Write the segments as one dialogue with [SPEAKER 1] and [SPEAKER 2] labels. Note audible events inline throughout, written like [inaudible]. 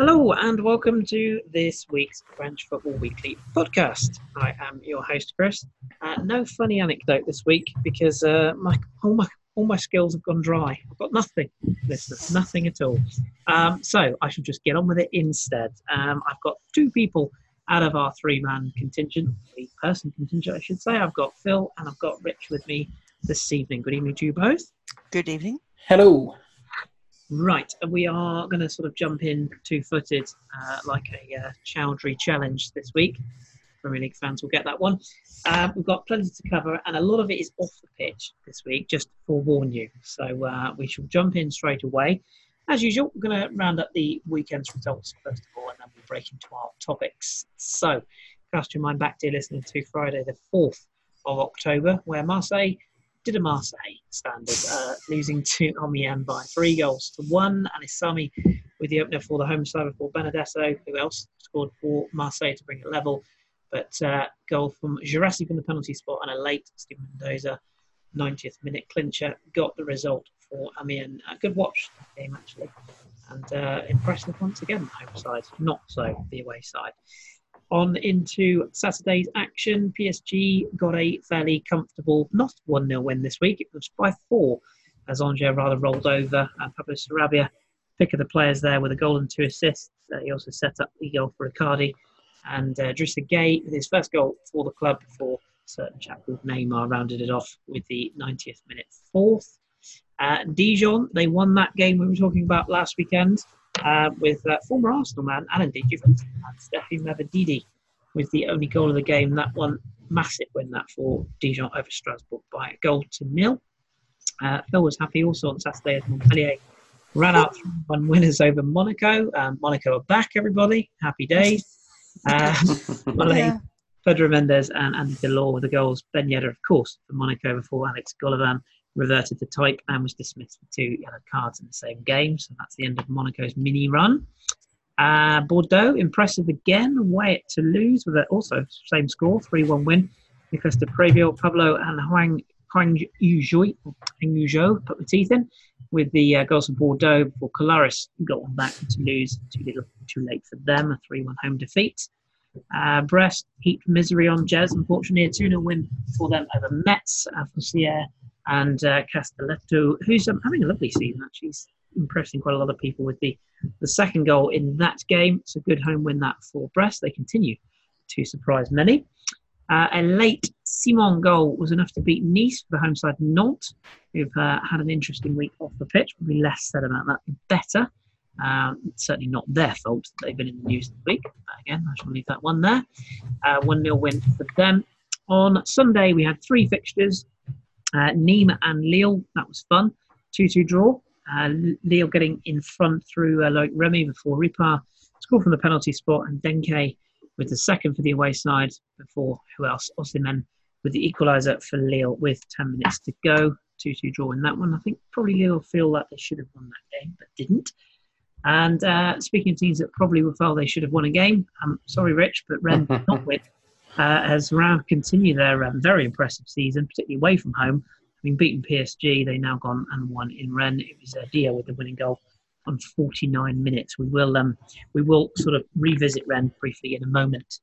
[SPEAKER 1] Hello and welcome to this week's French Football Weekly podcast. I am your host, Chris. Uh, no funny anecdote this week because uh, my, all my all my skills have gone dry. I've got nothing, listeners, nothing at all. Um, so I should just get on with it instead. Um, I've got two people out of our three-man contingent, three-person contingent, I should say. I've got Phil and I've got Rich with me this evening. Good evening to you both.
[SPEAKER 2] Good evening.
[SPEAKER 3] Hello.
[SPEAKER 1] Right, and we are going to sort of jump in two footed uh, like a uh, Choudhury challenge this week. Premier League fans will get that one. Uh, we've got plenty to cover, and a lot of it is off the pitch this week, just to forewarn you. So uh, we shall jump in straight away. As usual, we're going to round up the weekend's results first of all, and then we'll break into our topics. So, cast your mind back, dear listener, to Friday, the 4th of October, where Marseille did a Marseille standard, uh, losing to Amiens by three goals to one. And Isami with the opener for the home side before Benedetto, who else scored for Marseille to bring it level. But uh, goal from Guirassy from the penalty spot and a late Stiven Mendoza 90th minute clincher got the result for Amiens. A good watch game actually, and uh, impressive once again. The home side, not so the away side. On into Saturday's action, PSG got a fairly comfortable, not 1 0 win this week. It was by four as Angers rather rolled over. And Pablo Sarabia, pick of the players there with a goal and two assists. Uh, he also set up the goal for Icardi. And uh, Drissa Gueye with his first goal for the club for certain chap called Neymar, rounded it off with the 90th minute fourth. Uh, Dijon, they won that game we were talking about last weekend uh, with uh, former Arsenal man and indeed Juventus and Stephy Mavididi with the only goal of the game. That one, massive win that for Dijon over Strasbourg by a goal to nil. Uh, Phil was happy also on Saturday as Montpellier ran out one winners over Monaco. Um, Monaco are back, everybody. Happy days. Uh, [laughs] Malay, yeah. Pedro Mendes and Andy Delort with the goals. Ben Yedder, of course, for Monaco before Alex Golovin reverted to type and was dismissed for two yellow cards in the same game. So that's the end of Monaco's mini run. Uh, Bordeaux, impressive again, away at Toulouse with also same score, 3 1 win. Nicolas de Préville, Pablo and Hwang, Hwang Ui-jo put the teeth in with the uh, goals for Bordeaux before Colares got one back to lose. Too little, too late for them, a 3 1 home defeat. Uh, Brest heaped misery on Jez, unfortunately, a 2 0 win for them over Metz, uh, Fourcière, and uh, Castelletto, who's um, having a lovely season actually. He's impressing quite a lot of people with the, the second goal in that game. It's a good home win that for Brest. They continue to surprise many. Uh, a late Simon goal was enough to beat Nice for the home side Nantes, who've uh, had an interesting week off the pitch. Probably less said about that, the better. Um, certainly not their fault that they've been in the news this week. But again, I shall leave that one there. Uh, 1 0 win for them. On Sunday, we had three fixtures uh, Nîmes and Lille, that was fun. 2 2 draw. Uh, Lille getting in front through uh, Loïc Remy before Ripart scored from the penalty spot, and Denkey with the second for the away side before who else? Osimhen with the equaliser for Lille with 10 minutes to go. 2 2 draw in that one. I think probably Lille feel that they should have won that game, but didn't. And uh, speaking of teams that probably will feel they should have won a game, I'm sorry, Rich, but Rennes [laughs] did not win uh, as Rennes continue their um, very impressive season, particularly away from home. Having beaten PSG, they now gone and won in Rennes. It was uh, Dia with the winning goal on 49 minutes. We will um, we will sort of revisit Rennes briefly in a moment.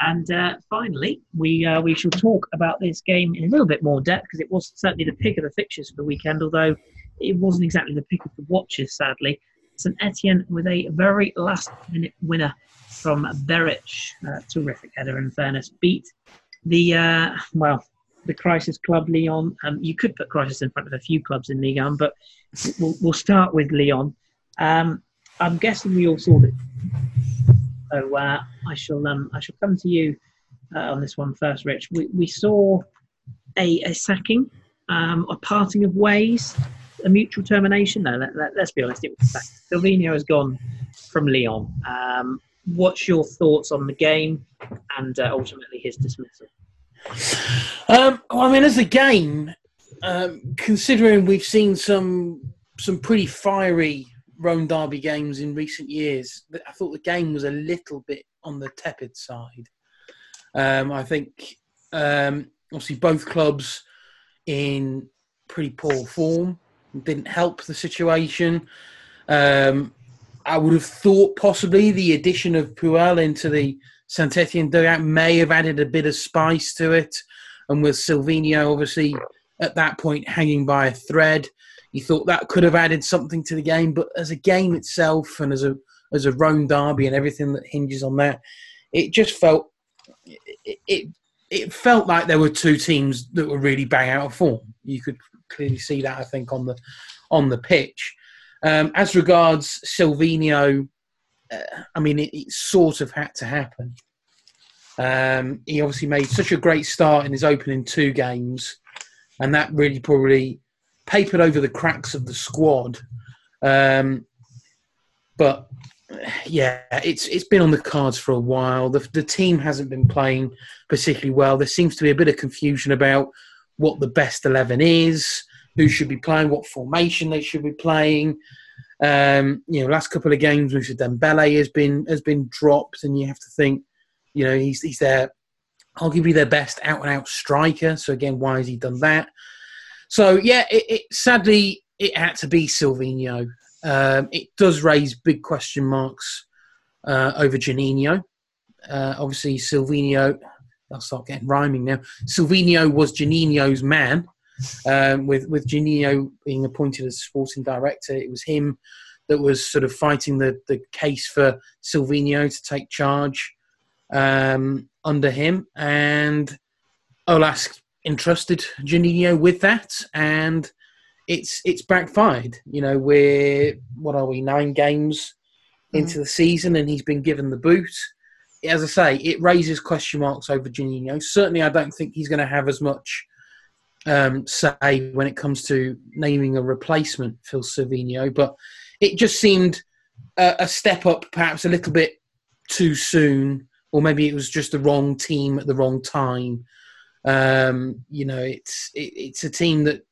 [SPEAKER 1] And uh, finally, we uh, we shall talk about this game in a little bit more depth because it was certainly the pick of the fixtures for the weekend, although it wasn't exactly the pick of the watches, sadly. St Etienne with a very last minute winner from Beric. Uh, terrific header, in fairness. Beat the, uh, well, the Crisis Club Lyon. Um, you could put Crisis in front of a few clubs in Ligue 1, but we'll, we'll start with Lyon. Um, I'm guessing we all saw it. So uh, I shall um, I shall come to you uh, on this one first, Rich. We, we saw a, a sacking, um, a parting of ways a mutual termination? No, let, us let, be honest, it was Silvinho has gone from Lyon. Um, what's your thoughts on the game and uh, ultimately his dismissal?
[SPEAKER 3] Um, well, I mean, as a game, um, considering we've seen some some pretty fiery Rhone Derby games in recent years, I thought the game was a little bit on the tepid side. Um, I think um, obviously both clubs in pretty poor form didn't help the situation. Um, I would have thought possibly the addition of Puel into the Saint Etienne dugout may have added a bit of spice to it. And with Silvinho obviously at that point hanging by a thread, you thought that could have added something to the game. But as a game itself and as a as a Rhone derby and everything that hinges on that, it just felt it, it, it felt like there were two teams that were really bang out of form. You could clearly see that I think on the on the pitch. Um, as regards Silvinho, uh, I mean, it, it, sort of had to happen. Um, he obviously made such a great start in his opening two games, and that really probably papered over the cracks of the squad. Um, but yeah, it's it's been on the cards for a while. The the team hasn't been playing particularly well. There seems to be a bit of confusion about what the best eleven is, who should be playing, what formation they should be playing. Um, you know, last couple of games, we've Moussa Dembele has been has been dropped, and you have to think, you know, he's he's their arguably their best out and out striker. So again, why has he done that? So yeah, it, it sadly it had to be Silvinho. Um, it does raise big question marks uh, over Juninho. Uh, obviously, Silvinho. I'll start getting rhyming now. Silvinho was Juninho's man. Um, with with Juninho being appointed as sporting director, it was him that was sort of fighting the, the case for Silvinho to take charge um, under him, and Aulas entrusted Juninho with that, and it's it's backfired. You know, we're what are we nine games into mm-hmm. the season, and he's been given the boot. As I say, it raises question marks over Juninho. Certainly, I don't think he's going to have as much um, say when it comes to naming a replacement for Silvinho, but it just seemed a, a step up, perhaps a little bit too soon, or maybe it was just the wrong team at the wrong time. Um, you know, it's it, it's a team that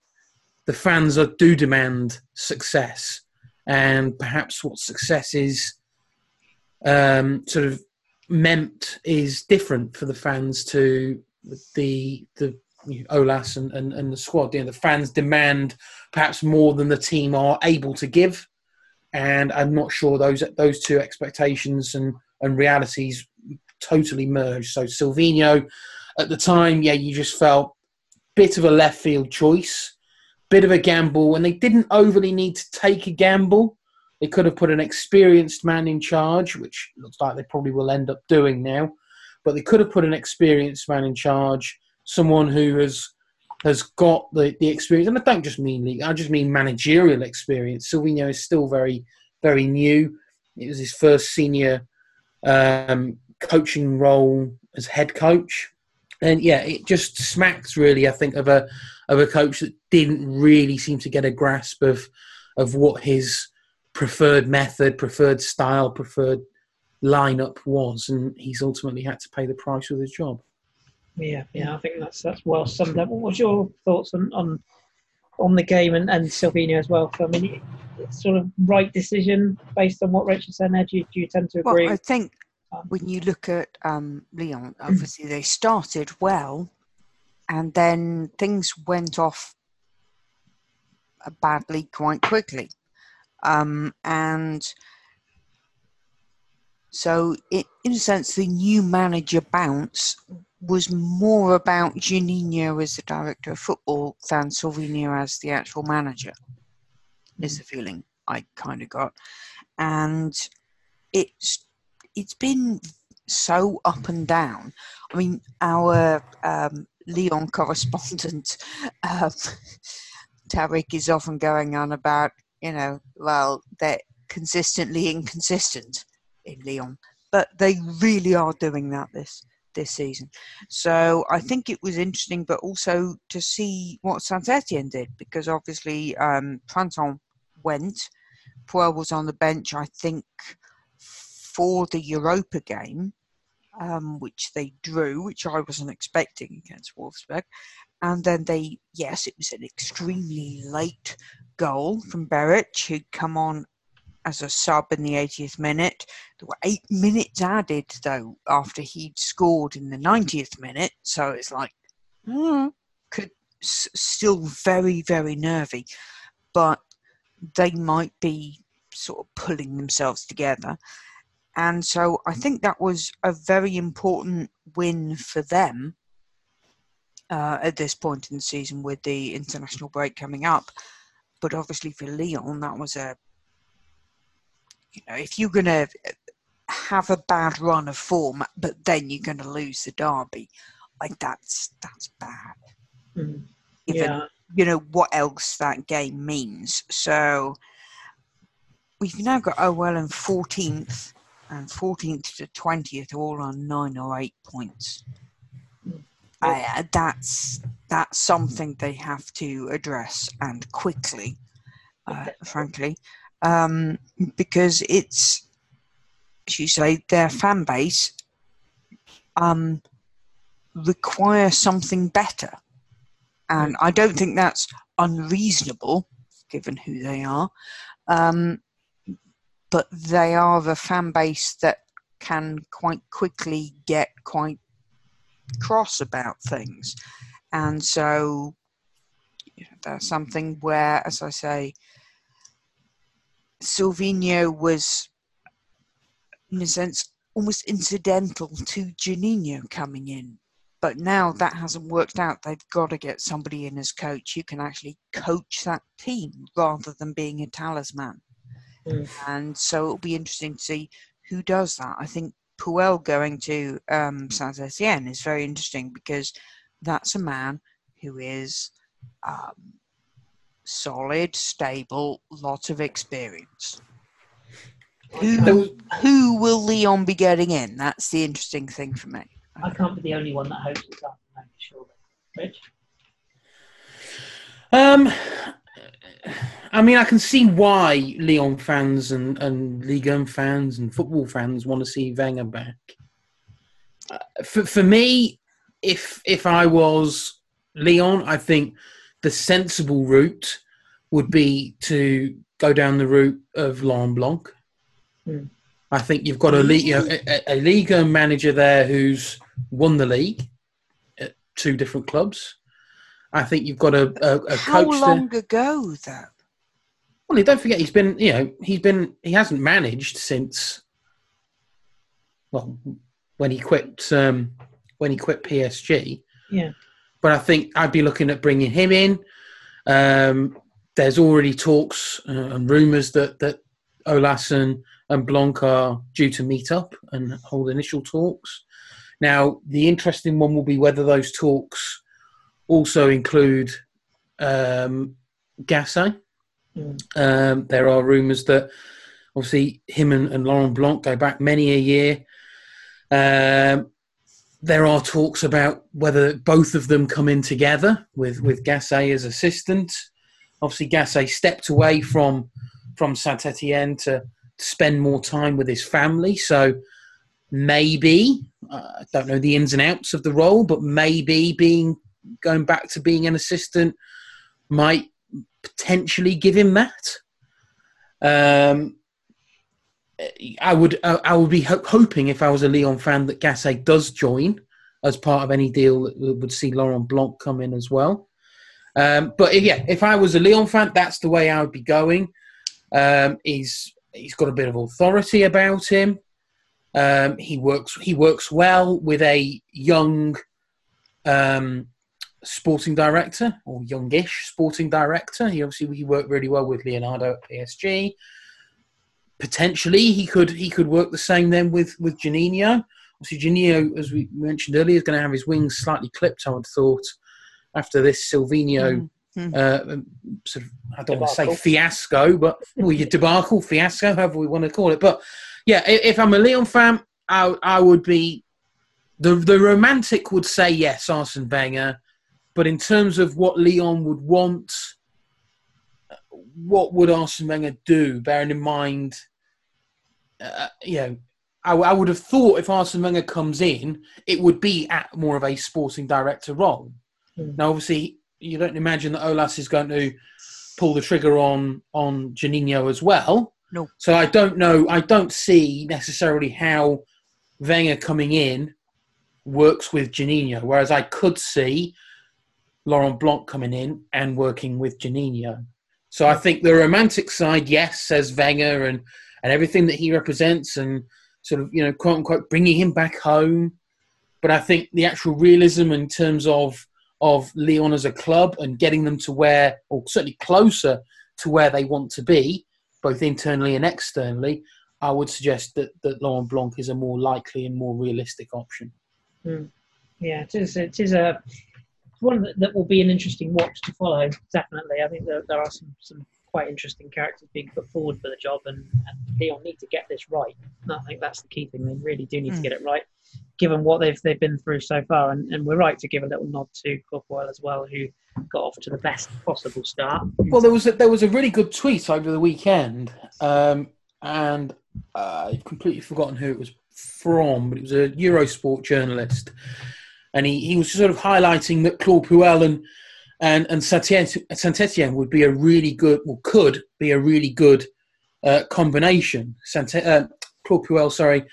[SPEAKER 3] the fans are, do demand success, and perhaps what success is um, sort of meant is different for the fans to the the Aulas and, and, and the squad. You know, the fans demand perhaps more than the team are able to give, and I'm not sure those those two expectations and and realities totally merge. So Silvinho, at the time, yeah, you just felt bit of a left field choice bit of a gamble, and they didn't overly need to take a gamble. They could have put an experienced man in charge, which looks like they probably will end up doing now. But they could have put an experienced man in charge, someone who has has got the, the experience, and I don't just mean league, I just mean managerial experience. Silvinho is still very, very new. It was his first senior um, coaching role as head coach, and yeah, it just smacks really, I think, of a of a coach that didn't really seem to get a grasp of of what his preferred method, preferred style, preferred lineup was, and he's ultimately had to pay the price with his job.
[SPEAKER 1] Yeah, yeah, I think that's that's well summed up. What was your thoughts on on, on the game and, and Silvinho as well? I mean, it's sort of right decision based on what Rachel said. Do you, do you tend to agree?
[SPEAKER 2] Well, I think um, when you look at um, Lyon, obviously they started well, and then things went off badly quite quickly. Um, and so, it, in a sense, the new manager bounce was more about Juninho as the director of football than Silvinho as the actual manager, is the feeling I kind of got. And it's it's been so up and down. I mean, our um, Lyon correspondent, um, [laughs] Tariq, is often going on about, you know, well, they're consistently inconsistent in Lyon, but they really are doing that this this season. So I think it was interesting, but also to see what Saint Etienne did, because obviously um, went, Puel was on the bench, I think, for the Europa game, um, which they drew, which I wasn't expecting against Wolfsburg. And then they, yes, it was an extremely late goal from Beric, who'd come on as a sub in the 80th minute. There were eight minutes added, though, after he'd scored in the 90th minute. So it's like, mm, could s- still very, very nervy. But they might be sort of pulling themselves together. And so I think that was a very important win for them uh, at this point in the season with the international break coming up. But obviously for Lyon, that was a, you know, if you're going to have a bad run of form, but then you're going to lose the derby, like that's that's bad.
[SPEAKER 1] Mm.
[SPEAKER 2] Given,
[SPEAKER 1] Yeah.
[SPEAKER 2] you know what else that game means. So we've now got OL and 14th and 14th to 20th all on nine or eight points. Uh, that's that's something they have to address and quickly, uh, frankly, um, because it's, as you say, their fan base um, require something better, and I don't think that's unreasonable given who they are. Um, but they are the fan base that can quite quickly get quite cross about things. And so you know, that's something where, as I say, Silvinho was, in a sense, almost incidental to Juninho coming in. But now that hasn't worked out. They've got to get somebody in as coach who can actually coach that team rather than being a talisman.
[SPEAKER 1] Mm.
[SPEAKER 2] And so it'll be interesting to see who does that. I think Puel going to um, Saint Etienne is very interesting because that's a man who is um, solid, stable, lots of experience. Who, who will Lyon be getting in? That's the interesting thing for me.
[SPEAKER 1] I can't be the only one that hopes it's after Manchester, surely. Rich?
[SPEAKER 3] Um, I mean, I can see why Lyon fans and, and Ligue 1 fans and football fans want to see Wenger back. Uh, for, for me, if if I was Lyon, I think the sensible route would be to go down the route of Laurent Blanc.
[SPEAKER 1] Hmm.
[SPEAKER 3] I think you've got a, league, a, a, a Ligue 1 manager there who's won the league at two different clubs. I think you've got a, a, a
[SPEAKER 2] How
[SPEAKER 3] coach there.
[SPEAKER 2] long ago, that?
[SPEAKER 3] Well, don't forget he's been, you know, he's been, he hasn't managed since, well, when he quit, um, when he quit PSG.
[SPEAKER 1] Yeah.
[SPEAKER 3] But I think I'd be looking at bringing him in. Um, there's already talks uh, and rumours that that Olassen and Blanc are due to meet up and hold initial talks. Now, the interesting one will be whether those talks also include um, Gasset.
[SPEAKER 1] Mm.
[SPEAKER 3] Um, there are rumours that obviously him and, and Laurent Blanc go back many a year. Um, there are talks about whether both of them come in together with with Gasset as assistant. Obviously, Gasset stepped away from from Saint Etienne to, to spend more time with his family. So maybe uh, I don't know the ins and outs of the role, but maybe being going back to being an assistant might potentially give him that. Um, I would I I would be ho- hoping if I was a Lyon fan that Gasset does join as part of any deal that would see Laurent Blanc come in as well. Um, but if- yeah, if I was a Lyon fan, that's the way I would be going. Um, he's he's got a bit of authority about him. Um, he works he works well with a young um, sporting director or youngish sporting director. He obviously he worked really well with Leonardo at PSG. Potentially, he could he could work the same then with with Juninho. Obviously, Juninho, as we mentioned earlier, is going to have his wings slightly clipped. I would have thought after this Silvinho
[SPEAKER 2] Mhm.
[SPEAKER 3] uh, sort of I don't want to say fiasco, but well, your debacle, fiasco, however we want to call it. But yeah, if I'm a Lyon fan, I, I would be the the romantic would say yes, Arsene Wenger, but in terms of what Lyon would want, what would Arsene Wenger do? Bearing in mind, uh, you know. I, I would have thought if Arsene Wenger comes in, it would be at more of a sporting director role.
[SPEAKER 1] Hmm.
[SPEAKER 3] Now, obviously, you don't imagine that Aulas is going to pull the trigger on on Juninho as well.
[SPEAKER 2] No.
[SPEAKER 3] So I don't know. I don't see necessarily how Wenger coming in works with Juninho, whereas I could see Laurent Blanc coming in and working with Juninho. So I think the romantic side, yes, says Wenger and and everything that he represents, and sort of you know quote unquote bringing him back home. But I think the actual realism in terms of of Lyon as a club and getting them to where, or certainly closer to where they want to be, both internally and externally, I would suggest that, that Laurent Blanc is a more likely and more realistic option.
[SPEAKER 1] Mm. Yeah, it is. It is a one that, that, will be an interesting watch to follow. Definitely, I think there, there are some, some quite interesting characters being put forward for the job, and, and Lyon need to get this right. And I think that's the key thing. They really do need mm. to hmm. get it right, given what they've they've been through so far. And, and we're right to give a little nod to Claude as well, who got off to the best possible start.
[SPEAKER 3] Well, there was a, there was a really good tweet over the weekend, um, and uh, I've completely forgotten who it was from, but it was a Eurosport journalist, and he, he was sort of highlighting that Claude Puel and and and Saint would be a really good, or could be a really good uh, combination. Saint uh, Claude Puel, sorry,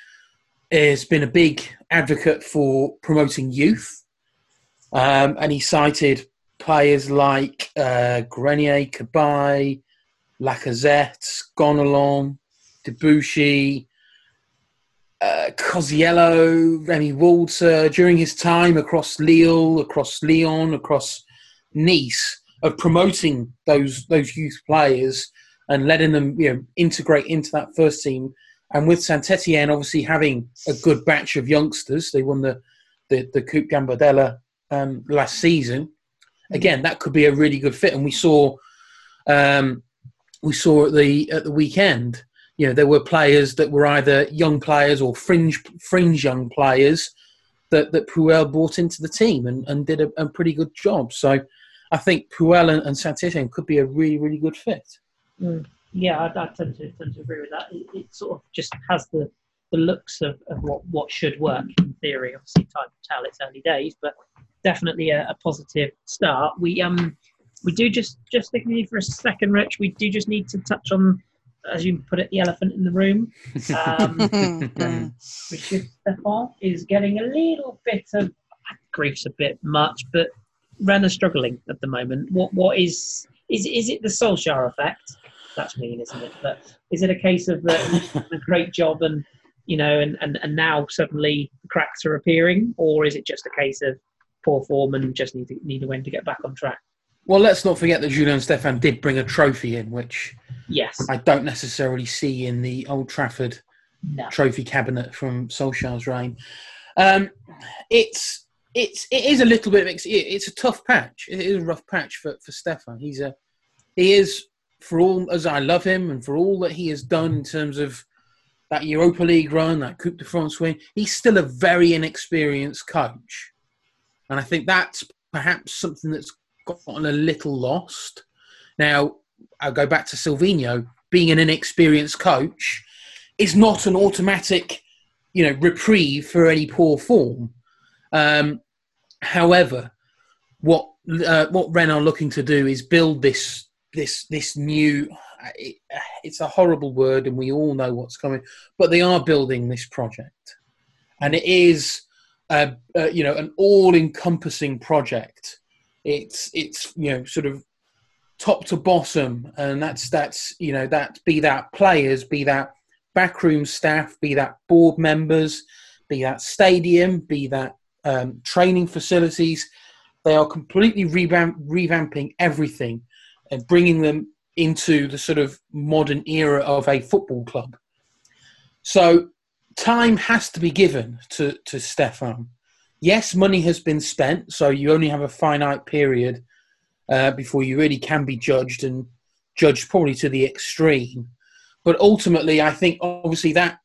[SPEAKER 3] has been a big advocate for promoting youth, um, and he cited players like uh, Grenier, Cabaye, Lacazette, Gonalons, Debuchy, uh, Koziello, Remy Walter, during his time across Lille, across Lyon, across Nice, of promoting those those youth players and letting them you know integrate into that first team. And with Saint Etienne obviously having a good batch of youngsters, they won the the, the Coupe Gambardella um, last season. Again, that could be a really good fit. And we saw um, we saw at the at the weekend you know there were players that were either young players or fringe fringe young players that that Puel brought into the team and, and did a, a pretty good job. So I think Puel and, and could be a really really good fit.
[SPEAKER 1] Mm. Yeah, I, I tend, to, tend to agree with that. It, it, sort of just has the the looks of, of what, what should work in theory. Obviously, time will tell. It's early days, but definitely a, a positive start. We um we do just just thinking for a second, Rich. We do just need to touch on as you put it, the elephant in the room. Um, [laughs] Richard Stefan is getting a little bit of grief's a bit much, but Rennes are struggling at the moment. What what is is is it the Solskjaer effect? That's mean, isn't it? But is it a case of [laughs] the, the great job and you know, and, and, and now suddenly cracks are appearing, or is it just a case of poor form and just need to need to when to get back on track?
[SPEAKER 3] Well, let's not forget that Julien Stefan did bring a trophy in, which
[SPEAKER 1] yes,
[SPEAKER 3] I don't necessarily see in the Old Trafford no. trophy cabinet from Solskjaer's reign. Um, it's it's it is a little bit. It's a tough patch. It is a rough patch for for Stéphan. He's a he is for all as I love him and for all that he has done in terms of that Europa League run, that Coupe de France win. He's still a very inexperienced coach, and I think that's perhaps something that's gotten a little lost. Now, I'll go back to Silvinho. Being an inexperienced coach is not an automatic, you know, reprieve for any poor form. Um, however, what uh, what Rennes are looking to do is build this this this new. It, it's a horrible word, and we all know what's coming. But they are building this project, and it is, a, a you know, an all-encompassing project it's it's you know sort of top to bottom, and that's that's you know that be that players, be that backroom staff, be that board members, be that stadium, be that um, training facilities. They are completely revamp- revamping everything and bringing them into the sort of modern era of a football club. So time has to be given to, to Stéphan yes, money has been spent, so you only have a finite period uh, before you really can be judged and judged probably to the extreme. But ultimately, I think obviously that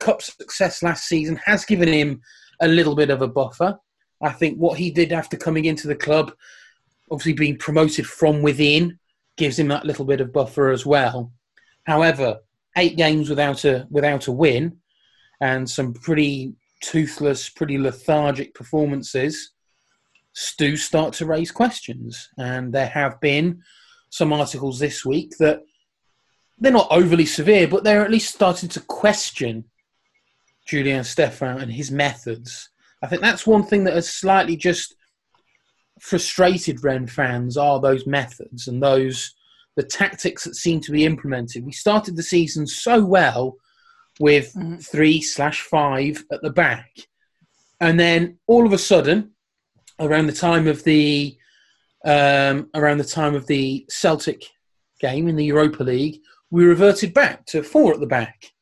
[SPEAKER 3] cup success last season has given him a little bit of a buffer. I think what he did after coming into the club, obviously being promoted from within, gives him that little bit of buffer as well. However, eight games without a without a win, and some pretty toothless, pretty lethargic performances do start to raise questions. And there have been some articles this week that they're not overly severe, but they're at least starting to question Julien Stéphan and his methods. I think that's one thing that has slightly just frustrated Rennes fans are those methods and those the tactics that seem to be implemented. We started the season so well with
[SPEAKER 2] Mhm.
[SPEAKER 3] three slash five at the back, and then all of a sudden, around the time of the um, around the time of the Celtic game in the Europa League, we reverted back to four at the back.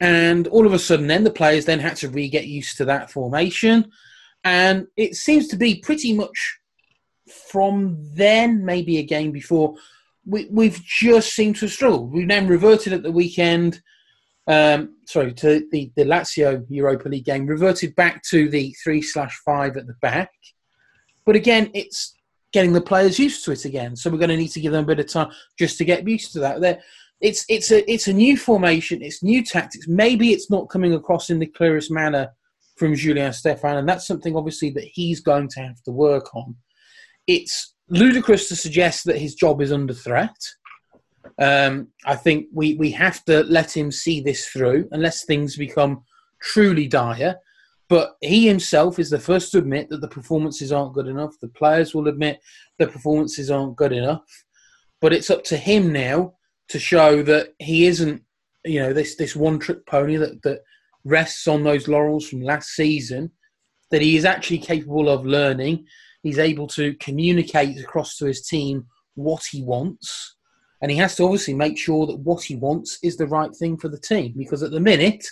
[SPEAKER 3] And all of a sudden, then the players then had to re get used to that formation. And it seems to be pretty much from then, maybe a game before, we, we've just seemed to struggle. We've then reverted at the weekend, um, sorry, to the, the Lazio Europa League game, reverted back to the three slash five at the back. But again, it's getting the players used to it again. So we're going to need to give them a bit of time just to get used to that. They're, it's it's a it's a new formation. It's new tactics. Maybe it's not coming across in the clearest manner from Julien Stéphan, and that's something obviously that he's going to have to work on. It's ludicrous to suggest that his job is under threat. Um, I think we we have to let him see this through, unless things become truly dire. But he himself is the first to admit that the performances aren't good enough. The players will admit the performances aren't good enough. But it's up to him now to show that he isn't, you know, this this one trick pony that that rests on those laurels from last season. That he is actually capable of learning. He's able to communicate across to his team what he wants, and he has to obviously make sure that what he wants is the right thing for the team. Because at the minute,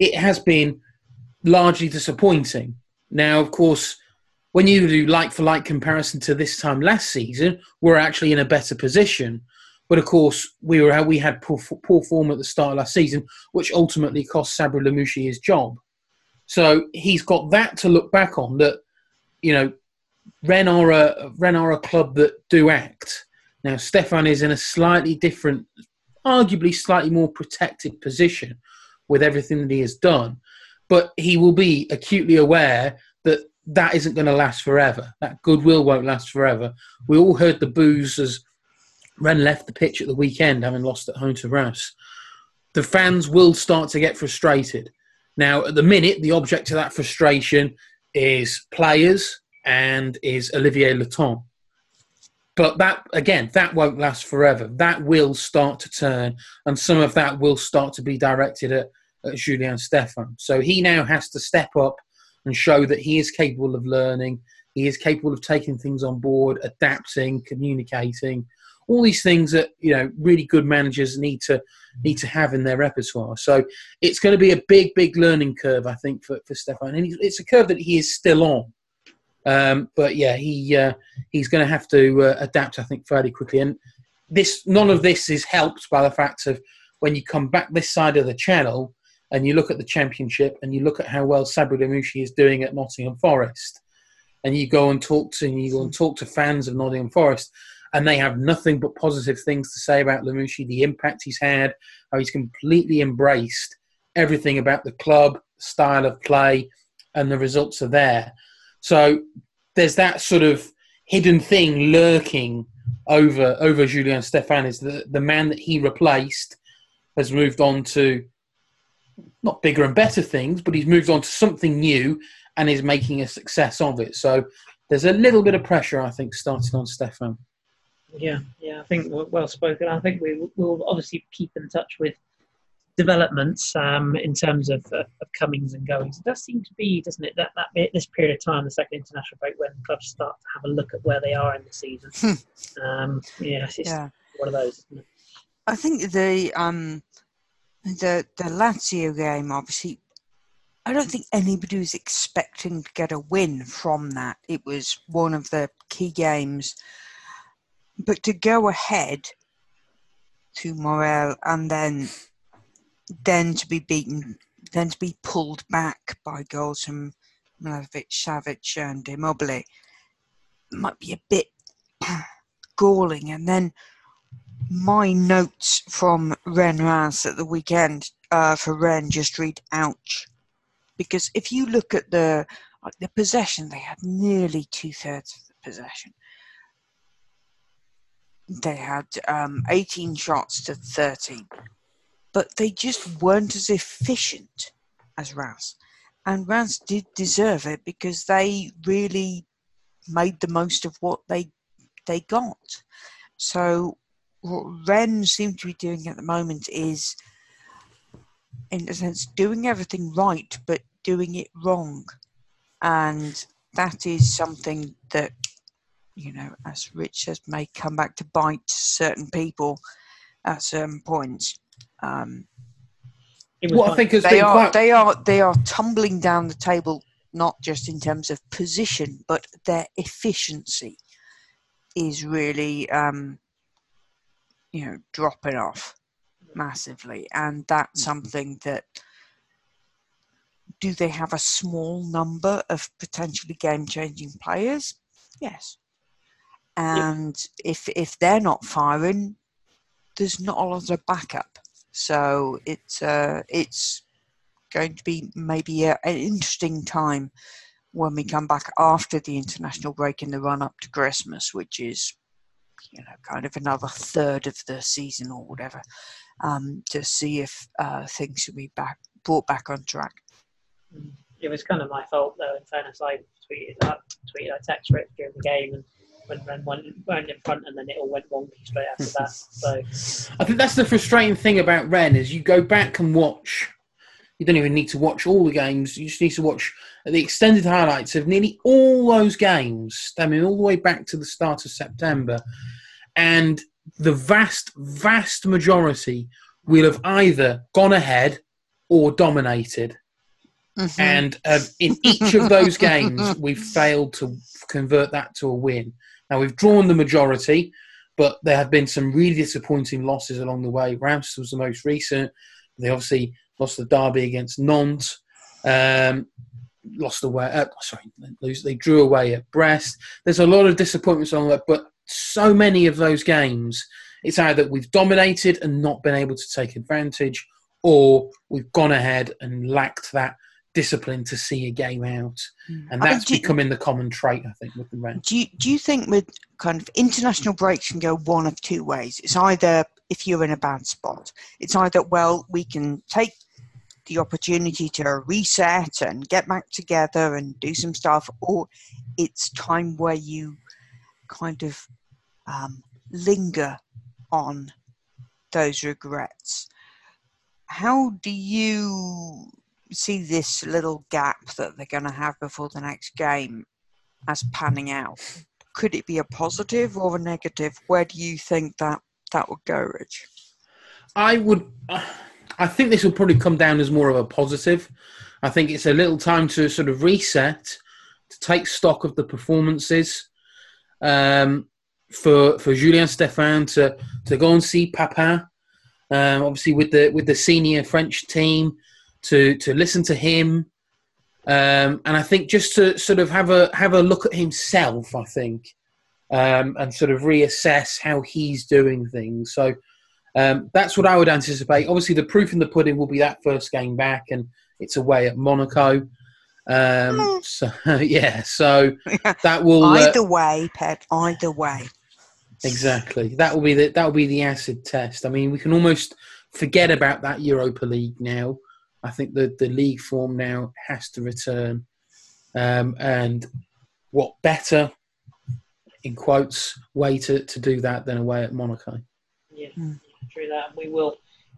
[SPEAKER 3] it has been largely disappointing. Now, of course, when you do like for like comparison to this time last season, we're actually in a better position. But of course, we were we had poor, poor form at the start of last season, which ultimately cost Sabri Lamouchi his job. So he's got that to look back on. That you know, Rennes are a Rennes are a club that do act. Now Stéphan is in a slightly different, arguably slightly more protected position with everything that he has done, but he will be acutely aware that that isn't going to last forever. That goodwill won't last forever. We all heard the boos as Rennes left the pitch at the weekend, having lost at home to Rouse. The fans will start to get frustrated. Now, at the minute, the object of that frustration is players and is Olivier Létang. But that, again, that won't last forever. That will start to turn, and some of that will start to be directed at, at Julien Stéphan. So he now has to step up and show that he is capable of learning, he is capable of taking things on board, adapting, communicating, all these things that you know really good managers need to need to have in their repertoire. So it's going to be a big, big learning curve, I think, for for Stéphan, and it's a curve that he is still on. Um, but yeah, he uh, he's going to have to uh, adapt, I think, fairly quickly. And this none of this is helped by the fact of when you come back this side of the channel and you look at the championship and you look at how well Sabri Lamouchi is doing at Nottingham Forest, and you go and talk to and you go and talk to fans of Nottingham Forest, and they have nothing but positive things to say about Lamouchi, the impact he's had, how he's completely embraced everything about the club, style of play, and the results are there. So there's that sort of hidden thing lurking over over Julien Stéphan is the the man that he replaced has moved on to not bigger and better things, but he's moved on to something new and is making a success of it. So there's a little bit of pressure, I think, starting on Stéphan.
[SPEAKER 1] Yeah, yeah, I think well spoken. I think we will obviously keep in touch with developments um, in terms of, of, of comings and goings. It does seem to be, doesn't it, that, that bit, this period of time, the second international break, when clubs start to have a look at where they are in the season. um, yeah, it's
[SPEAKER 2] Yeah.
[SPEAKER 1] one of those. Isn't it?
[SPEAKER 2] I think the um the the Lazio game obviously I don't think anybody was expecting to get a win from that. It was one of the key games. But to go ahead to Morel and then then to be beaten then to be pulled back by goals from Milovic, Savic and Immobile might be a bit [clears throat] galling and then my notes from Rennes Raz at the weekend uh, for Rennes just read ouch. Because if you look at the like the possession, they had nearly two thirds of the possession. They had um, 18 shots to 13, but they just weren't as efficient as Raz. And Raz did deserve it because they really made the most of what they they got. So what Rennes seem to be doing at the moment is, in a sense, doing everything right but doing it wrong, and that is something that you know, as Rich says, may come back to bite certain people at certain points. Um,
[SPEAKER 3] well, I think it's
[SPEAKER 2] they are
[SPEAKER 3] quite...
[SPEAKER 2] they are they are tumbling down the table not just in terms of position, but their efficiency is really um, you know dropping off massively, and that's
[SPEAKER 3] Mm-hmm.
[SPEAKER 2] something that. Do they have a small number of potentially game-changing players? Yes. And if if they're not firing, there's not a lot of backup. So it's uh, it's going to be maybe a, an interesting time when we come back after the international break in the run up to Christmas, which is you know kind of another third of the season or whatever, um, to see if uh, things will be back brought back on track.
[SPEAKER 1] It was kind of my fault, though. In fairness, I tweeted up, tweeted, I texted Rich during the game, and when Rennes went, went in front, and then it all went wonky straight after that. [laughs] So
[SPEAKER 3] I think that's the frustrating thing about Rennes is you go back and watch. You don't even need to watch all the games. You just need to watch the extended highlights of nearly all those games, stemming all the way back to the start of September, and the vast, vast majority will have either gone ahead or dominated.
[SPEAKER 2] Mhm.
[SPEAKER 3] And uh, in each of those games, we've failed to convert that to a win. Now, we've drawn the majority, but there have been some really disappointing losses along the way. Reims was the most recent. They obviously lost the derby against Nantes. Um, lost away. Uh, sorry. They drew away at Brest. There's a lot of disappointments on that, but so many of those games, it's either we've dominated and not been able to take advantage, or we've gone ahead and lacked that discipline to see a game out, and
[SPEAKER 2] I mean,
[SPEAKER 3] that's becoming the common trait, I think, with the Reds.
[SPEAKER 2] Do you, do you think with kind of international breaks can go one of two ways? It's either if you're in a bad spot, it's either well we can take the opportunity to reset and get back together and do some stuff, or it's time where you kind of um, linger on those regrets. How do you see this little gap that they're going to have before the next game as panning out? Could it be a positive or a negative? Where do you think that that would go, Rich?
[SPEAKER 3] I would. I think this will probably come down as more of a positive. I think it's a little time to sort of reset, to take stock of the performances. Um, for for Julien Stéphan to to go and see Papin, um, obviously with the with the senior French team, to to listen to him, um, and I think just to sort of have a have a look at himself. I think, um, and sort of reassess how he's doing things. So. Um, that's what I would anticipate. Obviously, the proof in the pudding will be that first game back, and it's away at Monaco. Um, so [laughs] yeah, so [laughs] that will uh,
[SPEAKER 2] Either way, Pet. Either way.
[SPEAKER 3] exactly that will be the that will be the acid test. I mean, we can almost forget about that Europa League now. I think the the league form now has to return, um, and what better, in quotes, way to, to do that than away at Monaco.
[SPEAKER 1] yeah,
[SPEAKER 2] Mm.
[SPEAKER 1] true that. We will,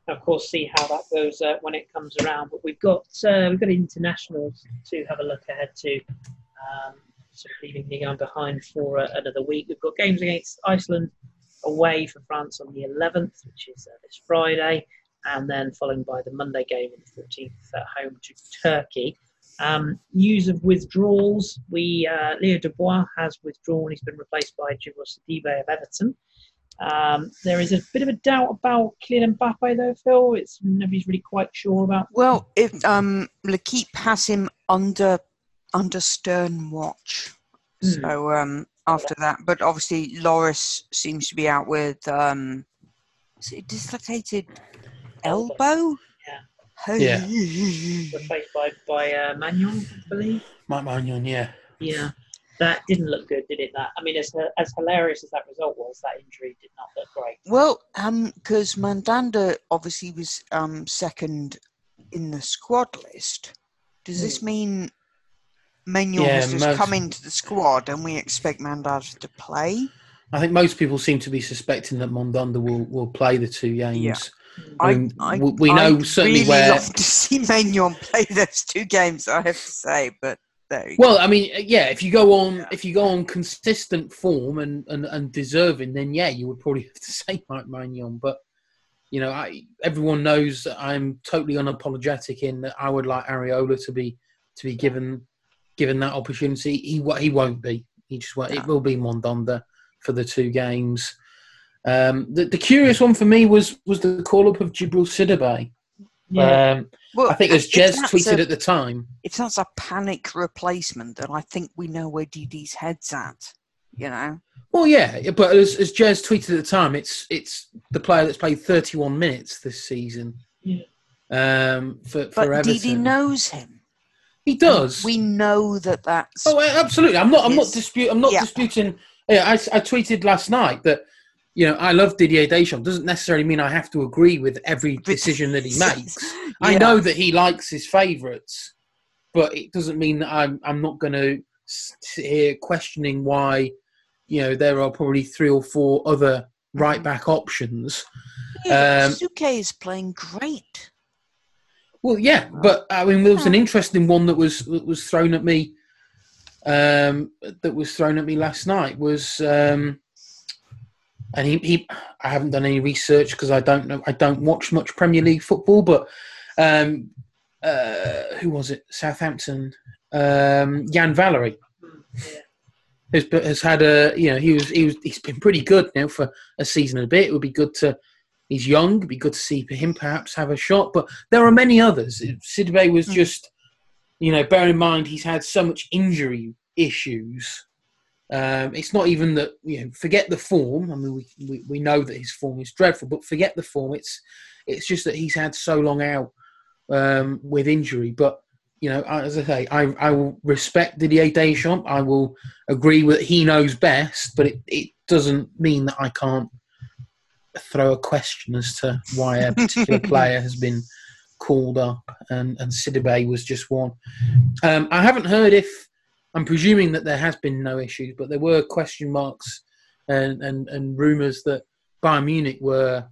[SPEAKER 1] of course, see how that goes uh, when it comes around. But we've got uh, we've got internationals to have a look ahead to. Um, sort of leaving Ligue 1 behind for uh, another week. We've got games against Iceland away for France on the 11th, which is uh, this Friday, and then following by the Monday game on the 14th at home to Turkey. Um, news of withdrawals: We uh, Leo Dubois has withdrawn. He's been replaced by Djibril Sidibe of Everton. Um, there is a bit of a doubt about Kylian Mbappe, though, Phil. It's nobody's really quite sure about.
[SPEAKER 2] Well, if um, has him under under stern watch,
[SPEAKER 1] Hmm.
[SPEAKER 2] so um, after that, but obviously Loris seems to be out with um, is it dislocated elbow?
[SPEAKER 1] Yeah.
[SPEAKER 3] Yeah.
[SPEAKER 1] Replaced by by uh, Maignan, I believe.
[SPEAKER 3] Mike Maignan, yeah.
[SPEAKER 1] Yeah, that didn't look good, did it? That I mean, as as hilarious as that result was, that injury did not look great.
[SPEAKER 2] Well, um, because Mandanda obviously was um second in the squad list. Does this mean Manuel
[SPEAKER 3] Yeah,
[SPEAKER 2] has just
[SPEAKER 3] most-
[SPEAKER 2] come into the squad and we expect Mandanda to play?
[SPEAKER 3] I think most people seem to be suspecting that Mandanda will, will play the two games.
[SPEAKER 2] Yeah.
[SPEAKER 3] I w- we know
[SPEAKER 2] I'd
[SPEAKER 3] certainly
[SPEAKER 2] really
[SPEAKER 3] where.
[SPEAKER 2] love to see Maignan play [laughs] those two games. I have to say, but there you
[SPEAKER 3] Well, I mean, uh, yeah, if you go on
[SPEAKER 2] Yeah.
[SPEAKER 3] if you go on consistent form and, and, and deserving, then yeah, you would probably [laughs] have to say Mike Maignan. But you know, I everyone knows that I'm totally unapologetic in that I would like Areola to be to be given given that opportunity. He he won't be. He just won't. It will be Mandanda for the two games. Um, the, the curious one for me was was the call up of Djibril Sidibé.
[SPEAKER 1] Yeah.
[SPEAKER 3] Um,
[SPEAKER 2] Well,
[SPEAKER 3] I think as Jez tweeted
[SPEAKER 2] a-
[SPEAKER 3] at the time,
[SPEAKER 2] if that's a panic replacement, then I think we know where DD's head's at. You know,
[SPEAKER 3] Well, yeah, but as, as Jez tweeted at the time, it's it's the player that's played 31 minutes this season.
[SPEAKER 1] Yeah.
[SPEAKER 3] Um, for
[SPEAKER 2] but
[SPEAKER 3] for Everton,
[SPEAKER 2] DD knows him.
[SPEAKER 3] he does.
[SPEAKER 2] We know that that's.
[SPEAKER 3] oh, absolutely. I'm not. I'm not
[SPEAKER 2] Yes.
[SPEAKER 3] dispute. I'm not
[SPEAKER 2] Yeah.
[SPEAKER 3] disputing. Yeah, I, I tweeted last night that you know I love Didier Deschamps. Doesn't necessarily mean I have to agree with every decision that he [laughs] makes. I know that he likes his favourites, but it doesn't mean that I'm I'm not going to sit here questioning why you know there are probably three or four other right back options.
[SPEAKER 2] Yeah,
[SPEAKER 3] um,
[SPEAKER 2] Suke is playing great.
[SPEAKER 3] Well, yeah, but I mean there was an interesting one that was that was thrown at me. Um, that was thrown at me last night was. Um, and he, he, I haven't done any research because I don't know, I don't watch much Premier League football. But um, uh, who was it? Southampton. Um, Yan Valery
[SPEAKER 1] yeah.
[SPEAKER 3] has has had a you know he was he was he's been pretty good now for a season and a bit. It would be good to he's young. It'd be good to see him perhaps have a shot. But there are many others. Sidibé was
[SPEAKER 2] Mm.
[SPEAKER 3] just you know bear in mind he's had so much injury issues. Um, it's not even that you know forget the form. I mean we, we we know that his form is dreadful, but forget the form. It's it's just that he's had so long out um, with injury, but. You know, as I say, I, I will respect Didier Deschamps. I will agree with he knows best, but it, it doesn't mean that I can't throw a question as to why a particular [laughs] player has been called up, and and Sidibe was just one. Um, I haven't heard if I'm presuming that there has been no issues, but there were question marks and and, and rumours that Bayern Munich were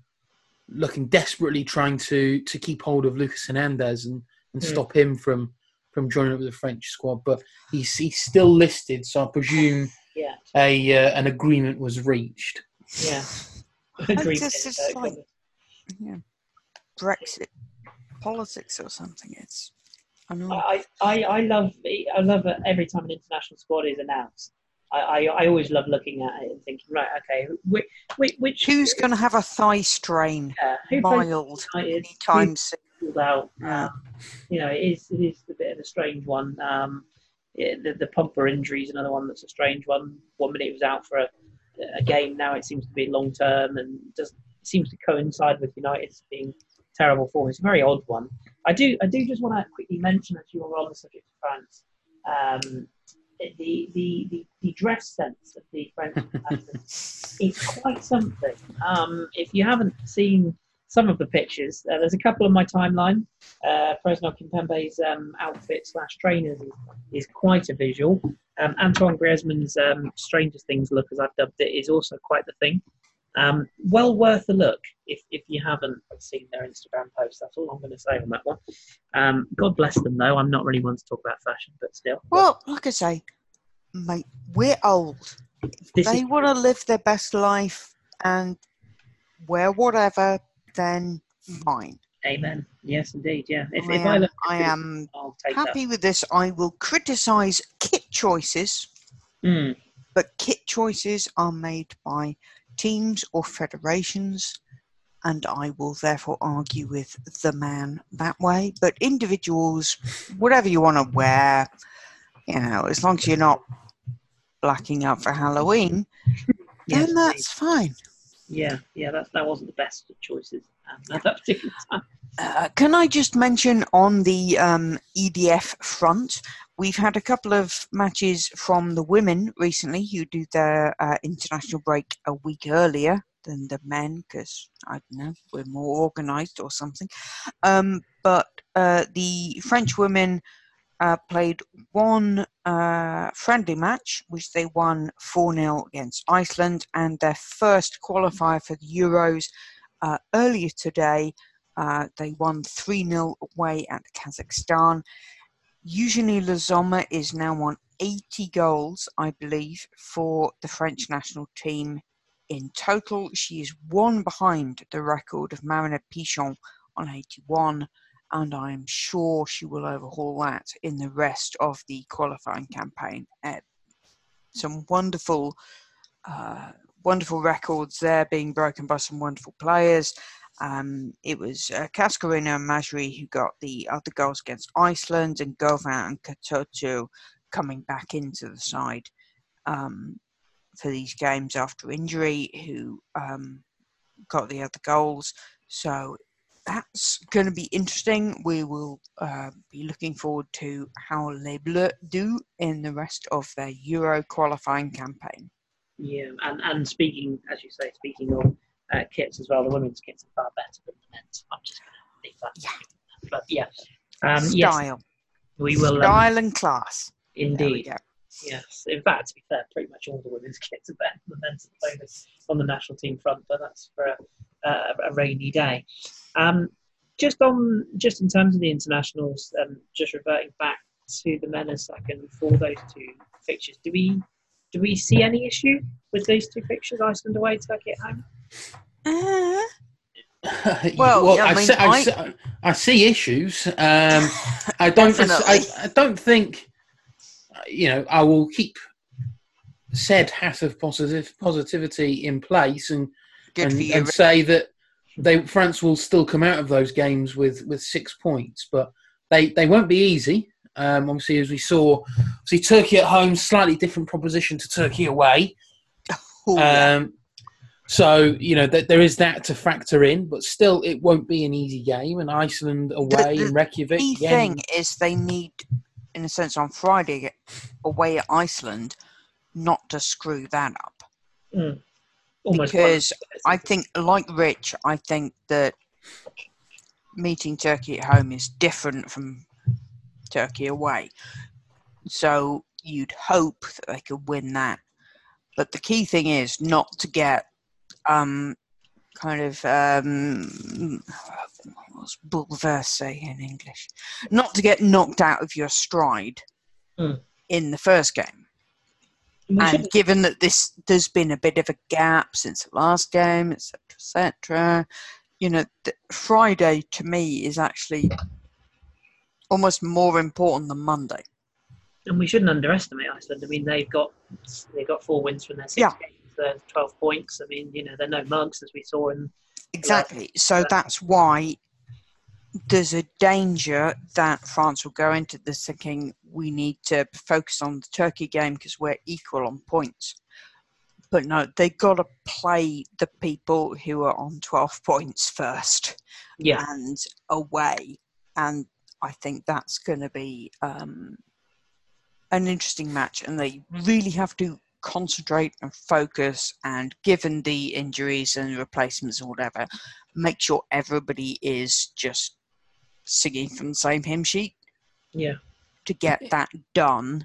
[SPEAKER 3] looking desperately trying to to keep hold of Lucas Hernandez and, and
[SPEAKER 1] Hmm.
[SPEAKER 3] stop him from from joining up with the French squad, but he's he's still listed, so I presume
[SPEAKER 1] Yeah.
[SPEAKER 3] a uh, an agreement was reached.
[SPEAKER 1] Yeah. [laughs]
[SPEAKER 2] I
[SPEAKER 1] Agreed.
[SPEAKER 2] just-
[SPEAKER 1] Uh,
[SPEAKER 2] like- yeah. Brexit politics or something. It's I know.
[SPEAKER 1] I, I, I love I love it every time an international squad is announced. I, I, I always love looking at it and thinking, right, okay, which which,
[SPEAKER 2] Who's going to have a thigh strain?
[SPEAKER 1] uh, who
[SPEAKER 2] Mild anytime soon.
[SPEAKER 1] Out?
[SPEAKER 2] Yeah.
[SPEAKER 1] Um, you know, it is it is a bit of a strange one. Um, it, the the Pogba injury is another one that's a strange one. One minute he was out for a, a game, now it seems to be long term and does seems to coincide with United's being terrible form. It's a very odd one. I do I do just want to quickly mention, as you were on the subject of France, um, the, the, the, the dress sense of the French [laughs] is quite something. Um, if you haven't seen some of the pictures, uh, there's a couple on my timeline. Uh, Presnel Kimpembe's um, outfit slash trainers is, is quite a visual. Um, Antoine Griezmann's um, Stranger Things look, as I've dubbed it, is also quite the thing. Um, well worth a look if, if you haven't seen their Instagram post. That's all I'm going to say on that one. Um, God bless them, though. I'm not really one to talk about fashion, but still.
[SPEAKER 2] Well, like I say, mate, we're old. They want to live their best life and wear whatever, then fine.
[SPEAKER 1] Amen. Yes, indeed. Yeah. If,
[SPEAKER 2] I,
[SPEAKER 1] if I
[SPEAKER 2] am,
[SPEAKER 1] look,
[SPEAKER 2] I am happy with this. I will criticise kit choices.
[SPEAKER 1] Mm,
[SPEAKER 2] but kit choices are made by teams or federations, and I will therefore argue with the man that way. But individuals, whatever you want to wear, you know, as long as you're not blacking out for Halloween, [laughs]
[SPEAKER 1] yes,
[SPEAKER 2] then that's fine.
[SPEAKER 1] Yeah, yeah, that that wasn't the best of choices at that particular time.
[SPEAKER 2] Uh, can I just mention on the um, EDF front, we've had a couple of matches from the women recently who do their uh, international break a week earlier than the men because I don't know we're more organised or something. Um, but uh, the French women uh, played one uh, friendly match, which they won 4 0 against Iceland, and their first qualifier for the Euros uh, earlier today. Uh, they won 3 0 away at Kazakhstan. Eugenie Sommer is now on 80 goals, I believe, for the French national team. In total, she is one behind the record of Marinette Pichon on 81 and I'm sure she will overhaul that in the rest of the qualifying campaign. Uh, some wonderful, uh, wonderful records there being broken by some wonderful players. Um, it was uh, Cascarino and Majri who got the other goals against Iceland, and Gauvin and Katoto coming back into the side um, for these games after injury, who um, got the other goals. So that's going to be interesting. We will uh, be looking forward to how Les Bleus do in the rest of their Euro qualifying campaign.
[SPEAKER 1] Yeah, and, and speaking, as you say, speaking of uh, kits as well, the women's kits are far better than the men's. I'm just going to leave that.
[SPEAKER 2] Yeah.
[SPEAKER 1] But yeah, um,
[SPEAKER 2] style.
[SPEAKER 1] Yes, we will. Um,
[SPEAKER 2] style and class.
[SPEAKER 1] Indeed. Yes. In fact, to be fair, pretty much all the women's [laughs] kits are better than the men's at the moment on the national team front, but that's for a, a, a rainy day. Um, just on, just in terms of the internationals, um, just reverting back to the men a second for those two fixtures, do we do we see any issue with these two fixtures, Iceland away, Turkey at home?
[SPEAKER 2] Uh,
[SPEAKER 3] well,
[SPEAKER 2] well, I
[SPEAKER 3] I,
[SPEAKER 2] mean,
[SPEAKER 3] see, I,
[SPEAKER 2] I-
[SPEAKER 3] see- I see issues. Um, [laughs] I don't. I, I don't think. You know, I will keep said hat of positive positivity in place and
[SPEAKER 2] good
[SPEAKER 3] and,
[SPEAKER 2] you.
[SPEAKER 3] and say that they France will still come out of those games with with six points, but they they won't be easy. Um, obviously, as we saw, see Turkey at home, slightly different proposition to Turkey away. [laughs]
[SPEAKER 2] Oh, yeah.
[SPEAKER 3] Um, so you know th- there is that to factor in, but still it won't be an easy game. And Iceland away
[SPEAKER 2] the
[SPEAKER 3] in Reykjavik,
[SPEAKER 2] key
[SPEAKER 3] yeah,
[SPEAKER 2] thing is they need, in a sense, on Friday away at Iceland, not to screw that up.
[SPEAKER 1] Mm.
[SPEAKER 2] Because I think, like Rich, I think that meeting Turkey at home is different from Turkey away. So you'd hope that they could win that. But the key thing is not to get um, kind of um, what's bouleversé in English? Not to get knocked out of your stride
[SPEAKER 1] Hmm.
[SPEAKER 2] in the first game.
[SPEAKER 1] we
[SPEAKER 2] And
[SPEAKER 1] shouldn't-
[SPEAKER 2] given that this there's been a bit of a gap since the last game, etc., etc., you know, Friday to me is actually almost more important than Monday.
[SPEAKER 1] and we shouldn't underestimate Iceland. I mean, they've got they've got four wins from their six
[SPEAKER 2] Yeah.
[SPEAKER 1] games. They're twelve points. I mean, you know, they're no mugs as we saw in.
[SPEAKER 2] Exactly. So that's why there's a danger that France will go into this thinking we need to focus on the Turkey game because we're equal on points. But no, they've got to play the people who are on 12 [laughs] points first
[SPEAKER 1] Yeah,
[SPEAKER 2] and away. And I think that's going to be um, an interesting match. And they really have to concentrate and focus. And given the injuries and replacements or whatever, make sure everybody is just singing from the same hymn sheet
[SPEAKER 1] yeah,
[SPEAKER 2] to get that done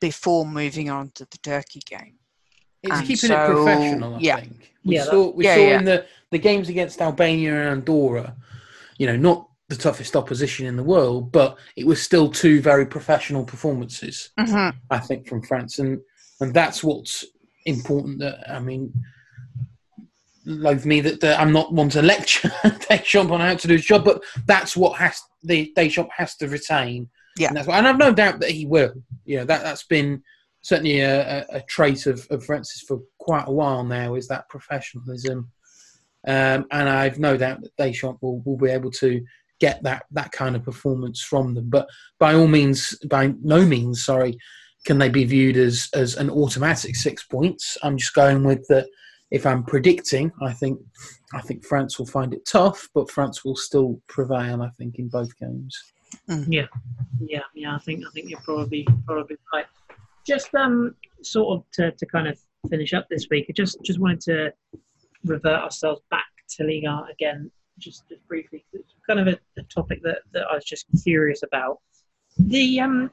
[SPEAKER 2] before moving on to the Turkey game.
[SPEAKER 3] it's
[SPEAKER 2] and
[SPEAKER 3] keeping
[SPEAKER 2] so,
[SPEAKER 3] it professional. I
[SPEAKER 2] yeah.
[SPEAKER 3] think we
[SPEAKER 1] Yeah,
[SPEAKER 3] saw we
[SPEAKER 2] yeah,
[SPEAKER 3] saw
[SPEAKER 2] yeah.
[SPEAKER 3] in the the games against Albania and Andorra. You know, not the toughest opposition in the world, but it was still two very professional performances.
[SPEAKER 2] Mm-hmm.
[SPEAKER 3] I think, from France, and and that's what's important. That I mean, loathe me that, that I'm not one to lecture [laughs] Deschamps on how to do his job, but that's what has the Deschamps has to retain.
[SPEAKER 2] Yeah.
[SPEAKER 3] and, that's what, and I've no doubt that he will. You know, that that's been certainly a, a, a trait of, of France's for quite a while now. Is that professionalism, um, and I've no doubt that Deschamps will, will be able to get that that kind of performance from them. But by all means, by no means, sorry, can they be viewed as as an automatic six points? I'm just going with that. If I'm predicting, I think I think France will find it tough, but France will still prevail. I think in both games.
[SPEAKER 1] yeah, yeah. Yeah, I think I think you're probably probably right. Just um, sort of to, to kind of finish up this week. I just just wanted to revert ourselves back to Ligue again, just just briefly. It's kind of a, a topic that, that I was just curious about. the um,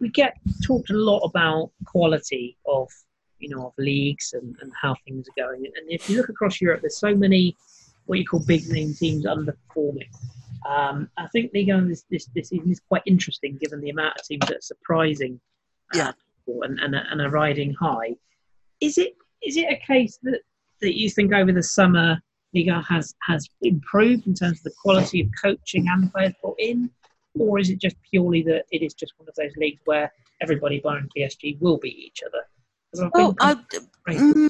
[SPEAKER 1] we get talked a lot about quality of you know of leagues and, and how things are going. And if you look across Europe, there's so many what you call big name teams underperforming. Um, I think Ligue 1 this, this, this season is quite interesting given the amount of teams that are surprising uh,
[SPEAKER 2] Yeah.
[SPEAKER 1] and, and, and are riding high. Is it is it a case that, that you think over the summer Ligue has has improved in terms of the quality of coaching and players brought in, or is it just purely that it is just one of those leagues where everybody barring PSG will beat each other?
[SPEAKER 2] Well, I, mm,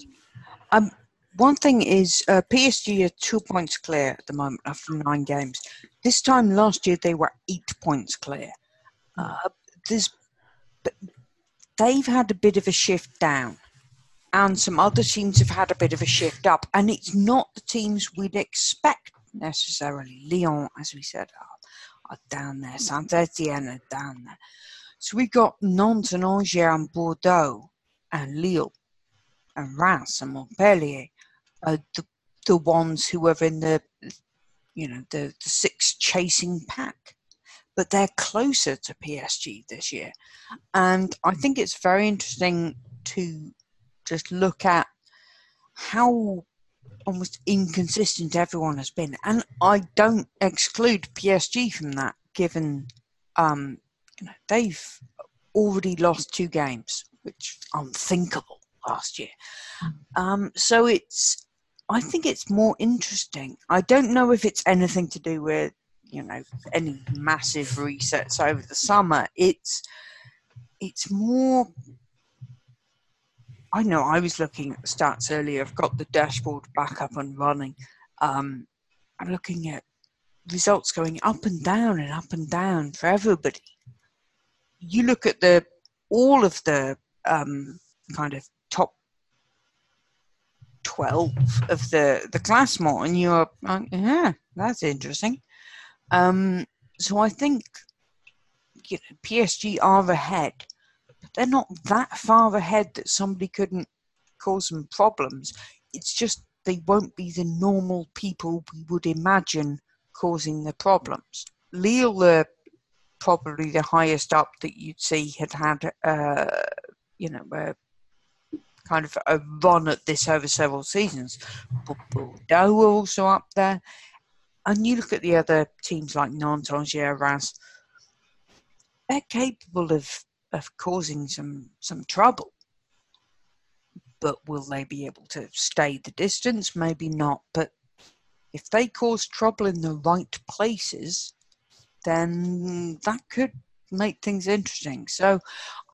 [SPEAKER 2] um, one thing is uh, PSG are two points clear at the moment after nine games. This time last year they were eight points clear. Uh, there's, but they've had a bit of a shift down, and some other teams have had a bit of a shift up, and it's not the teams we'd expect necessarily. Lyon, as we said, are, are down there. Saint Etienne are down there. So we've got Nantes and Angers and Bordeaux and Lille and Reims and Montpellier are the, the ones who are in the you know the, the six chasing pack but they're closer to PSG this year and I think it's very interesting to just look at how almost inconsistent everyone has been and I don't exclude PSG from that given um you know they've already lost two games which unthinkable last year um, so it's, I think it's more interesting. I don't know if it's anything to do with, you know, any massive resets over the summer. It's, it's more. I know I was looking at the stats earlier. I've got the dashboard back up and running. Um, I'm looking at results going up and down and up and down for everybody. You look at the all of the um, kind of top 12 of the the class more, and you're like, yeah that's interesting um so i think you know, psg are ahead they're not that far ahead that somebody couldn't cause them problems it's just they won't be the normal people we would imagine causing the problems lille are probably the highest up that you'd see had had uh you know a kind of a run at this over several seasons. But Bordeaux also up there. And you look at the other teams like Nantes, Angers, they're capable of, of causing some, some trouble. But will they be able to stay the distance? Maybe not. But if they cause trouble in the right places, then that could make things interesting. So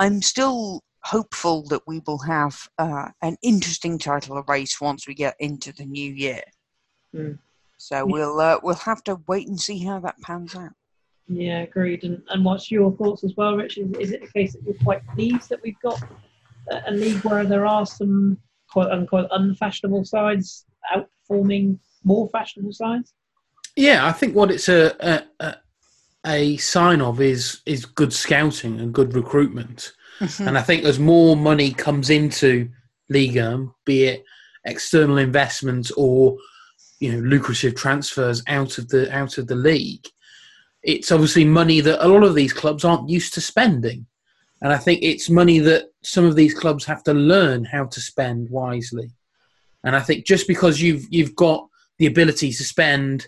[SPEAKER 2] I'm still hopeful that we will have uh, an interesting title of race once we get into the new year.
[SPEAKER 1] Mm.
[SPEAKER 2] So we'll uh, we'll have to wait and see how that pans out.
[SPEAKER 1] Yeah, agreed. And, and what's your thoughts as well, Rich? Is, is it the case that you're quite pleased that we've got a, a league where there are some quote unquote unfashionable sides outperforming more fashionable sides?
[SPEAKER 3] Yeah, I think what it's a, a a- a sign of is is good scouting and good recruitment. Mm-hmm. And I think as more money comes into Ligue, be it external investment or you know lucrative transfers out of the out of the league, it's obviously money that a lot of these clubs aren't used to spending. And I think it's money that some of these clubs have to learn how to spend wisely. And I think just because you've you've got the ability to spend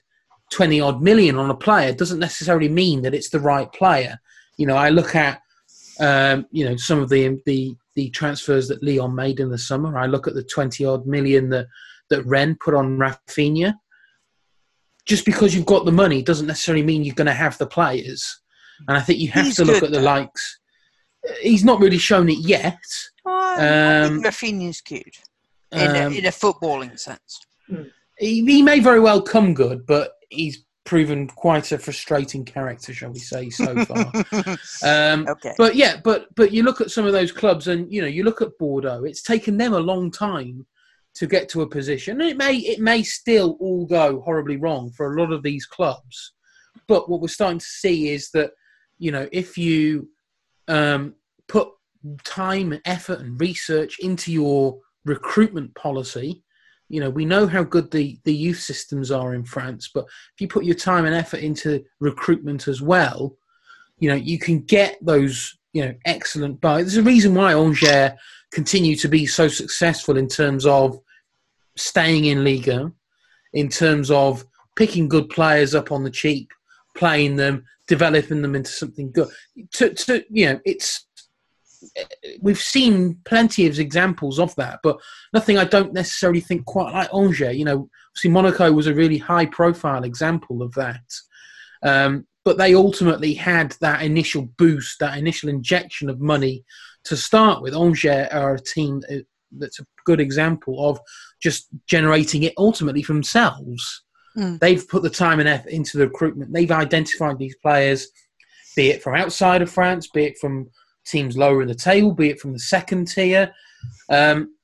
[SPEAKER 3] twenty odd million on a player doesn't necessarily mean that it's the right player. You know, I look at um, you know some of the the the transfers that Lyon made in the summer. I look at the twenty odd million that that Rennes put on Raphinha. Just because you've got the money doesn't necessarily mean you're going to have the players. And I think you have
[SPEAKER 2] He's
[SPEAKER 3] to look
[SPEAKER 2] good,
[SPEAKER 3] at the
[SPEAKER 2] though.
[SPEAKER 3] likes. He's not really shown it yet.
[SPEAKER 2] I
[SPEAKER 3] Um,
[SPEAKER 2] think Raphinha's cute in,
[SPEAKER 3] Um,
[SPEAKER 2] a, in a footballing sense.
[SPEAKER 3] he, he may very well come good, but he's proven quite a frustrating character, shall we say, so far. [laughs] um,
[SPEAKER 2] okay.
[SPEAKER 3] but yeah, but but you look at some of those clubs, and you know, you look at Bordeaux. It's taken them a long time to get to a position. And it may it may still all go horribly wrong for a lot of these clubs. But what we're starting to see is that you know if you um, put time and effort and research into your recruitment policy. You know, we know how good the, the youth systems are in France, but if you put your time and effort into recruitment as well, you know, you can get those, you know, excellent buys. There's a reason why Angers continue to be so successful in terms of staying in Ligue, in terms of picking good players up on the cheap, playing them, developing them into something good. To, to you know, it's we've seen plenty of examples of that, but nothing I don't necessarily think quite like Angers. You know, see, Monaco was a really high profile example of that. Um, but they ultimately had that initial boost, that initial injection of money to start with. Angers are a team that's a good example of just generating it ultimately from themselves. Mm. They've put the time and effort into the recruitment. They've identified these players, be it from outside of France, be it from teams lower in the table, be it from the second tier. Um,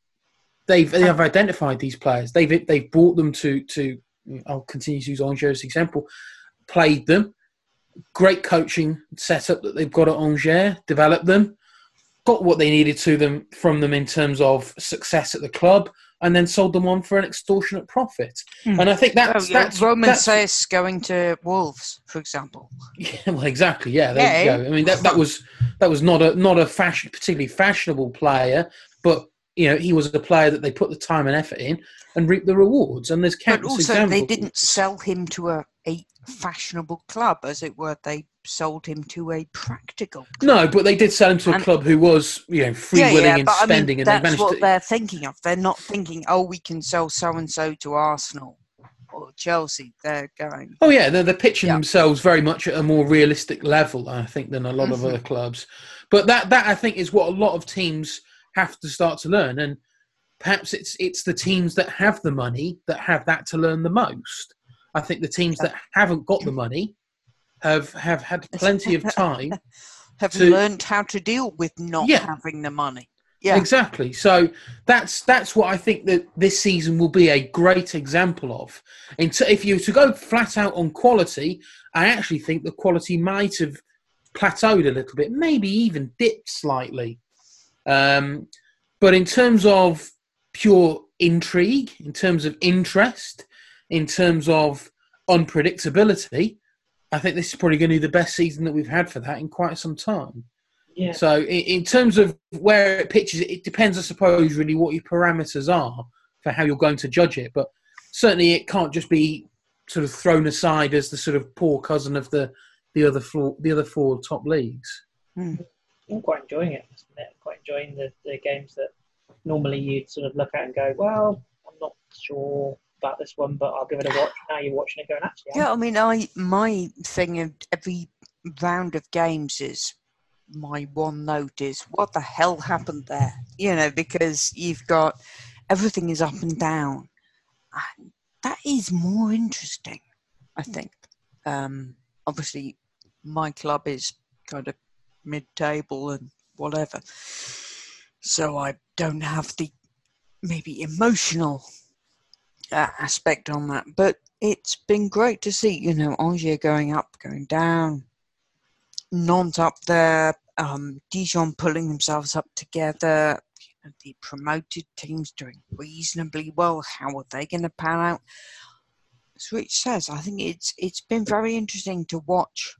[SPEAKER 3] they've they have identified these players. They've they've brought them to to. I'll continue to use Angers as example. Played them, great coaching setup that they've got at Angers. Developed them, got what they needed to them from them in terms of success at the club, and then sold them on for an extortionate profit. Hmm. And I think that's, oh, that's
[SPEAKER 2] Romain
[SPEAKER 3] that's,
[SPEAKER 2] Saïss going to Wolves, for example.
[SPEAKER 3] Yeah, well, exactly. Yeah, there yeah. you go. I mean, that, that was that was not a not a fashion, particularly fashionable player, but you know, he was a player that they put the time and effort in and reap the rewards. And there's countless
[SPEAKER 2] but also
[SPEAKER 3] examples.
[SPEAKER 2] they didn't sell him to a, a fashionable club, as it were. They sold him to a practical. Club.
[SPEAKER 3] No, but they did sell him to a and, club who was, you know, free yeah, willing yeah, and spending, I mean, and
[SPEAKER 2] that's
[SPEAKER 3] they managed
[SPEAKER 2] what
[SPEAKER 3] to...
[SPEAKER 2] they're thinking of. They're not thinking, oh, we can sell so and so to Arsenal or Chelsea. They're going.
[SPEAKER 3] Oh yeah, they're, they're pitching yeah. themselves very much at a more realistic level, I think, than a lot mm-hmm. of other clubs. But that that I think is what a lot of teams have to start to learn, and perhaps it's it's the teams that have the money that have that to learn the most. I think the teams that haven't got the money have have had plenty of [laughs] time
[SPEAKER 2] have to, learned how to deal with not yeah, having the money.
[SPEAKER 3] Yeah, exactly. So that's that's what I think that this season will be a great example of. And if you were to go flat out on quality, I actually think the quality might have plateaued a little bit, maybe even dipped slightly. Um, but in terms of pure intrigue, in terms of interest, in terms of unpredictability, I think this is probably going to be the best season that we've had for that in quite some time. Yeah. So, in, in terms of where it pitches, it depends, I suppose, really what your parameters are for how you're going to judge it. But certainly, it can't just be sort of thrown aside as the sort of poor cousin of the the other four the other four top leagues.
[SPEAKER 1] Hmm. I'm quite enjoying it. I'm quite enjoying the, the games that normally you'd sort of look at and go, well, I'm not sure about this one, but I'll give it a watch. Now you're watching it going, actually.
[SPEAKER 2] Yeah, I mean, I my thing of every round of games is my one note is what the hell happened there? You know, because you've got everything is up and down. And that is more interesting, I think. Um, obviously, my club is kind of mid-table and whatever, so I don't have the maybe emotional aspect on that. But it's been great to see, you know, Angers going up, going down, Nantes up there, um, Dijon pulling themselves up together. You know, the promoted teams doing reasonably well. How are they going to pan out? As Rich says, I think it's it's been very interesting to watch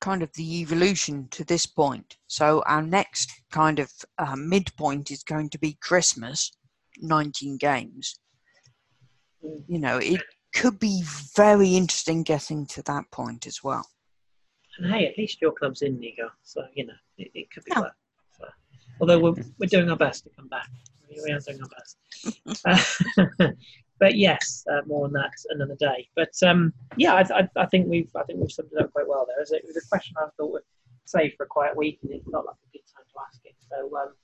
[SPEAKER 2] kind of the evolution to this point. So our next kind of uh, midpoint is going to be Christmas, 19 games you know, it could be very interesting getting to that point as well.
[SPEAKER 1] And hey, at least your club's in Ligue, so you know it, it could be yeah. worse. So, although we're we're doing our best to come back, we are doing our best. [laughs] uh, [laughs] but yes, uh, more on that another day. But um, yeah, I, I, I, think we've I think we've summed it up quite well there. It was a question I thought would save for a quiet week, and it felt like a good time to ask it. So um,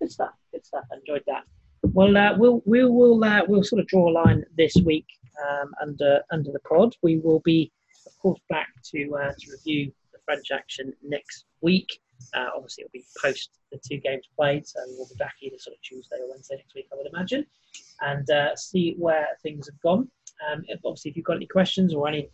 [SPEAKER 1] good stuff, good stuff. I enjoyed that. Well, uh, we'll we will uh, we'll sort of draw a line this week um, under under the pod. We will be, of course, back to uh, to review the French action next week. Uh, obviously, it'll be post the two games played, so we'll be back either sort of Tuesday or Wednesday next week, I would imagine, and uh, see where things have gone. Um, if, obviously, if you've got any questions or any